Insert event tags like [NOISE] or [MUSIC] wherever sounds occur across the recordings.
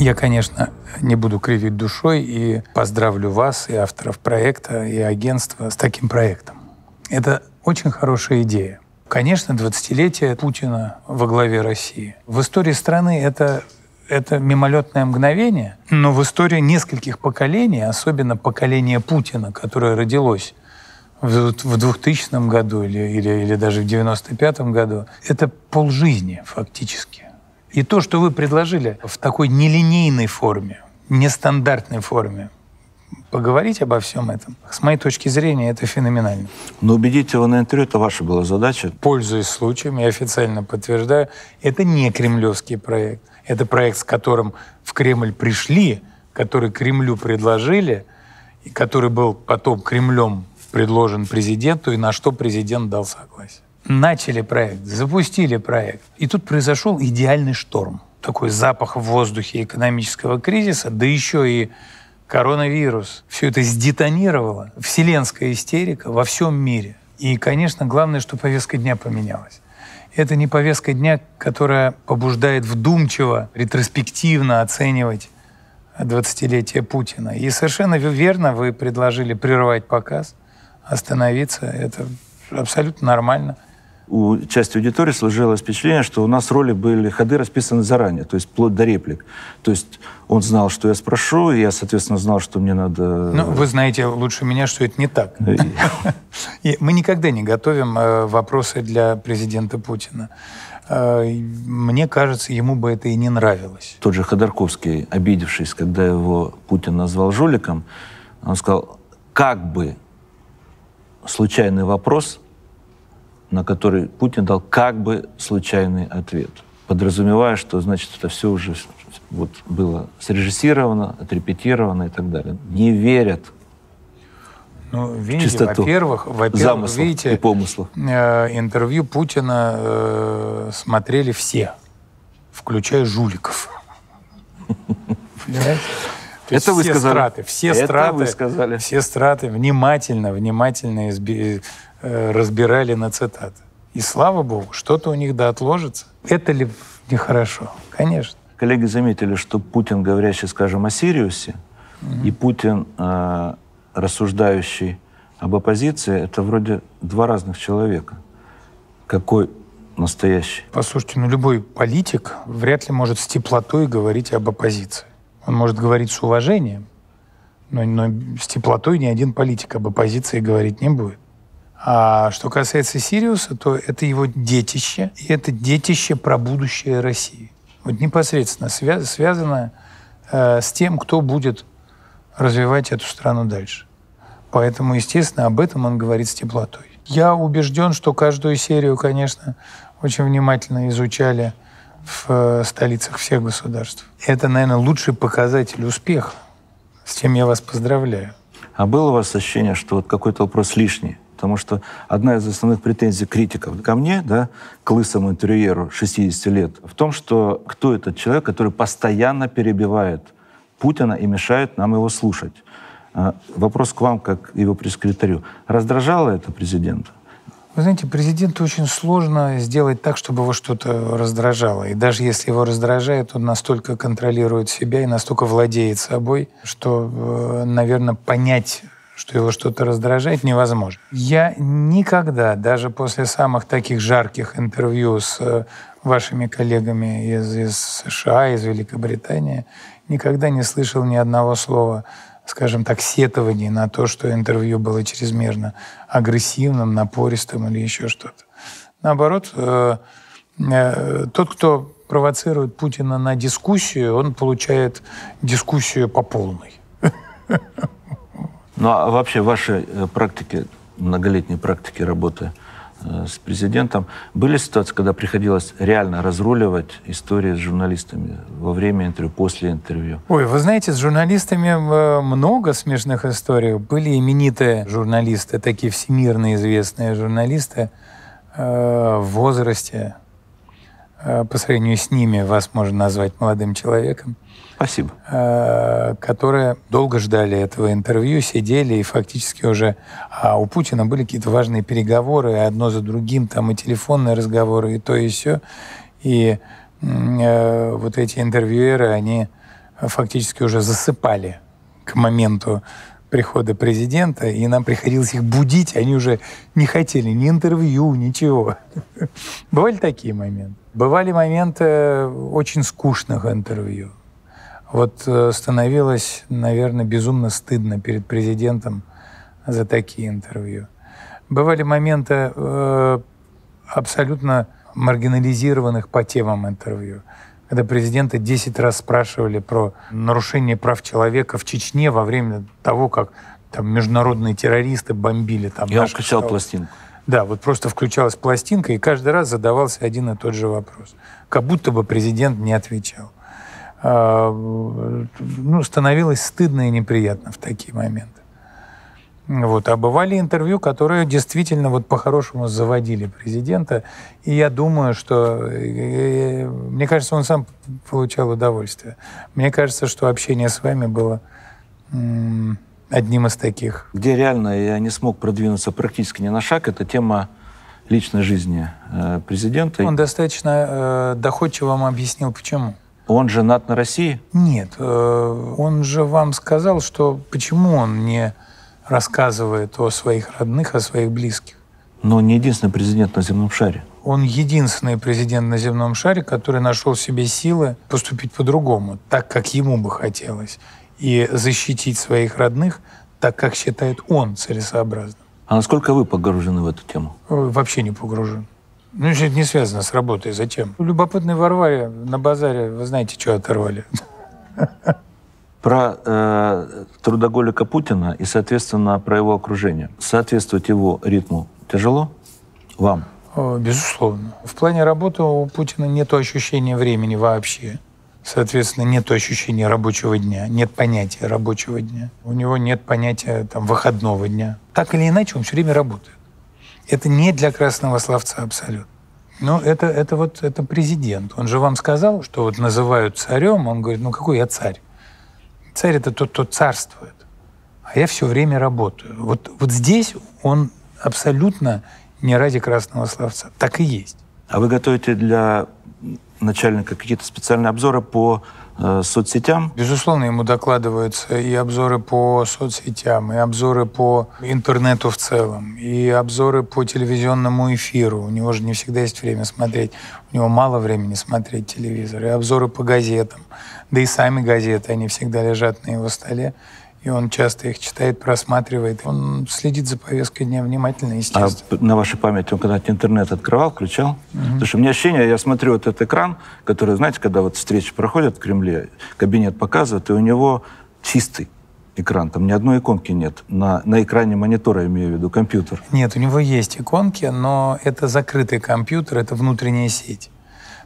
Я, конечно, не буду кривить душой и поздравлю вас и авторов проекта, и агентства с таким проектом. Это очень хорошая идея. Конечно, 20-летие Путина во главе России. В истории страны это это мимолетное мгновение, но в истории нескольких поколений, особенно поколения Путина, которое родилось в 2000 году или, или, или даже в 95 году, это полжизни фактически. И то, что вы предложили в такой нелинейной форме, нестандартной форме, поговорить обо всем этом, с моей точки зрения, это феноменально. Но убедить его на интервью, это ваша была задача. Пользуясь случаем, я официально подтверждаю, это не кремлевский проект. Это проект, с которым в Кремль пришли, который Кремлю предложили, и который был потом Кремлем предложен президенту, и на что президент дал согласие начали проект, запустили проект. И тут произошел идеальный шторм. Такой запах в воздухе экономического кризиса, да еще и коронавирус. Все это сдетонировало. Вселенская истерика во всем мире. И, конечно, главное, что повестка дня поменялась. Это не повестка дня, которая побуждает вдумчиво, ретроспективно оценивать 20-летие Путина. И совершенно верно вы предложили прервать показ, остановиться. Это абсолютно нормально у части аудитории сложилось впечатление, что у нас роли были, ходы расписаны заранее, то есть вплоть до реплик. То есть он знал, что я спрошу, и я, соответственно, знал, что мне надо... Ну, вы знаете лучше меня, что это не так. [LAUGHS] Мы никогда не готовим э, вопросы для президента Путина. Э, мне кажется, ему бы это и не нравилось. Тот же Ходорковский, обидевшись, когда его Путин назвал жуликом, он сказал, как бы случайный вопрос на который Путин дал как бы случайный ответ, подразумевая, что, значит, это все уже вот было срежиссировано, отрепетировано и так далее. Не верят ну, видите, во-первых, во-первых, видите, и помыслов. Э, интервью Путина э, смотрели все, включая жуликов. [LAUGHS] Это вы сказали. Страты, все страты, вы сказали. Все страты внимательно, внимательно Э, разбирали на цитаты. И слава богу, что-то у них да отложится. Это ли нехорошо? Конечно. Коллеги заметили, что Путин, говорящий, скажем, о Сириусе, mm-hmm. и Путин, э, рассуждающий об оппозиции, это вроде два разных человека. Какой настоящий? Послушайте, ну любой политик вряд ли может с теплотой говорить об оппозиции. Он может говорить с уважением, но, но с теплотой ни один политик об оппозиции говорить не будет. А что касается Сириуса, то это его детище, и это детище про будущее России. Вот непосредственно связ, связано э, с тем, кто будет развивать эту страну дальше. Поэтому, естественно, об этом он говорит с теплотой. Я убежден, что каждую серию, конечно, очень внимательно изучали в э, столицах всех государств. Это, наверное, лучший показатель успеха. С чем я вас поздравляю. А было у вас ощущение, что вот какой-то вопрос лишний? Потому что одна из основных претензий критиков ко мне, да, к лысому интерьеру 60 лет, в том, что кто этот человек, который постоянно перебивает Путина и мешает нам его слушать. А, вопрос к вам, как его пресс-секретарю. Раздражало это президента? Вы знаете, президенту очень сложно сделать так, чтобы его что-то раздражало. И даже если его раздражает, он настолько контролирует себя и настолько владеет собой, что, э, наверное, понять что его что-то раздражает, невозможно. Я никогда, даже после самых таких жарких интервью с э, вашими коллегами из, из США, из Великобритании, никогда не слышал ни одного слова, скажем так, сетований на то, что интервью было чрезмерно агрессивным, напористым или еще что-то. Наоборот, э, э, тот, кто провоцирует Путина на дискуссию, он получает дискуссию по полной. Ну а вообще ваши э, практики, многолетние практики работы э, с президентом, были ситуации, когда приходилось реально разруливать истории с журналистами во время интервью, после интервью? Ой, вы знаете, с журналистами э, много смешных историй. Были именитые журналисты, такие всемирно известные журналисты в возрасте, э, по сравнению с ними вас можно назвать молодым человеком. Спасибо. Э, которые долго ждали этого интервью, сидели и фактически уже... А у Путина были какие-то важные переговоры, одно за другим, там и телефонные разговоры, и то, и все. И э, вот эти интервьюеры, они фактически уже засыпали к моменту прихода президента, и нам приходилось их будить, они уже не хотели ни интервью, ничего. [LAUGHS] Бывали такие моменты. Бывали моменты очень скучных интервью. Вот э, становилось, наверное, безумно стыдно перед президентом за такие интервью. Бывали моменты э, абсолютно маргинализированных по темам интервью. Когда президента 10 раз спрашивали про нарушение прав человека в Чечне во время того, как там международные террористы бомбили там. Я включал пластинку. Да, вот просто включалась пластинка, и каждый раз задавался один и тот же вопрос. Как будто бы президент не отвечал. А, ну, становилось стыдно и неприятно в такие моменты. Вот. А бывали интервью, которые действительно вот по-хорошему заводили президента. И я думаю, что... Э, мне кажется, он сам получал удовольствие. Мне кажется, что общение с вами было одним из таких. Где реально я не смог продвинуться практически ни на шаг, это тема личной жизни э, президента. Он достаточно э, доходчиво вам объяснил, почему. Он женат на России? Нет. Э, он же вам сказал, что почему он не рассказывает о своих родных, о своих близких. Но он не единственный президент на земном шаре. Он единственный президент на земном шаре, который нашел в себе силы поступить по-другому, так, как ему бы хотелось, и защитить своих родных так, как считает он целесообразным. А насколько вы погружены в эту тему? Э, вообще не погружен. Ну, это не связано с работой. Зачем? Любопытный Варваре на базаре, вы знаете, что оторвали. [LAUGHS] Про э, трудоголика Путина и, соответственно, про его окружение. Соответствовать его ритму тяжело вам? Безусловно. В плане работы у Путина нет ощущения времени вообще. Соответственно, нет ощущения рабочего дня, нет понятия рабочего дня. У него нет понятия там, выходного дня. Так или иначе, он все время работает. Это не для красного словца абсолютно. Ну, это, это вот это президент. Он же вам сказал, что вот называют царем. Он говорит, ну какой я царь? Царь это тот, кто царствует. А я все время работаю. Вот, вот здесь он абсолютно не ради красного словца. Так и есть. А вы готовите для начальника какие-то специальные обзоры по соцсетям? Безусловно, ему докладываются и обзоры по соцсетям, и обзоры по интернету в целом, и обзоры по телевизионному эфиру. У него же не всегда есть время смотреть. У него мало времени смотреть телевизор. И обзоры по газетам. Да и сами газеты, они всегда лежат на его столе и он часто их читает, просматривает. Он следит за повесткой дня внимательно, естественно. А на вашей памяти он когда-то интернет открывал, включал? Угу. Потому что у меня ощущение, я смотрю вот этот экран, который, знаете, когда вот встречи проходят в Кремле, кабинет показывает, и у него чистый экран, там ни одной иконки нет. На, на экране монитора, имею в виду, компьютер. Нет, у него есть иконки, но это закрытый компьютер, это внутренняя сеть.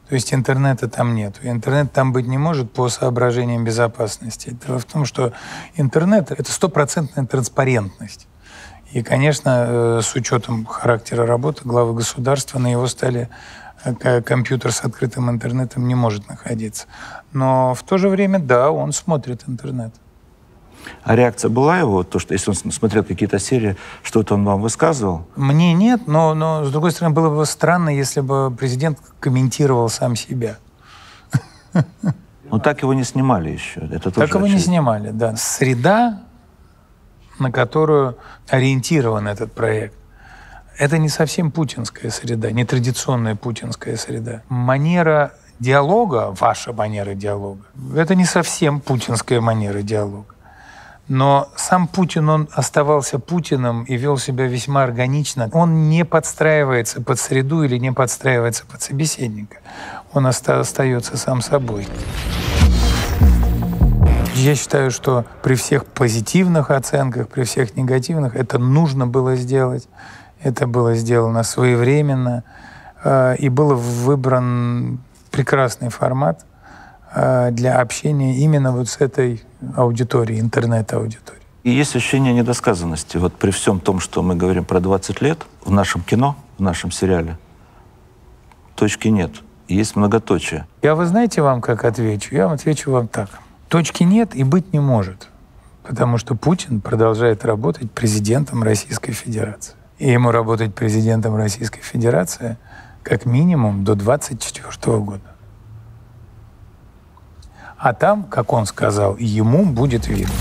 То есть интернета там нет. Интернет там быть не может по соображениям безопасности. Дело в том, что интернет — это стопроцентная транспарентность. И, конечно, э, с учетом характера работы главы государства на его столе э, компьютер с открытым интернетом не может находиться. Но в то же время, да, он смотрит интернет. А реакция была его, то, что если он смотрел какие-то серии, что-то он вам высказывал? Мне нет, но, но с другой стороны, было бы странно, если бы президент комментировал сам себя. Ну так его не снимали еще. Это так его не снимали, да. Среда, на которую ориентирован этот проект, это не совсем путинская среда, не традиционная путинская среда. Манера диалога, ваша манера диалога, это не совсем путинская манера диалога. Но сам Путин, он оставался Путиным и вел себя весьма органично. Он не подстраивается под среду или не подстраивается под собеседника. Он оста остается сам собой. Я считаю, что при всех позитивных оценках, при всех негативных, это нужно было сделать. Это было сделано своевременно. Э, и был выбран прекрасный формат э, для общения именно вот с этой аудитории, интернет-аудитории. И есть ощущение недосказанности. Вот при всем том, что мы говорим про 20 лет, в нашем кино, в нашем сериале, точки нет. есть многоточие. Я, вы знаете, вам как отвечу? Я вам отвечу вам так. Точки нет и быть не может, потому что Путин продолжает работать президентом Российской Федерации. И ему работать президентом Российской Федерации как минимум до 2024 года. А там, как он сказал, ему будет видно.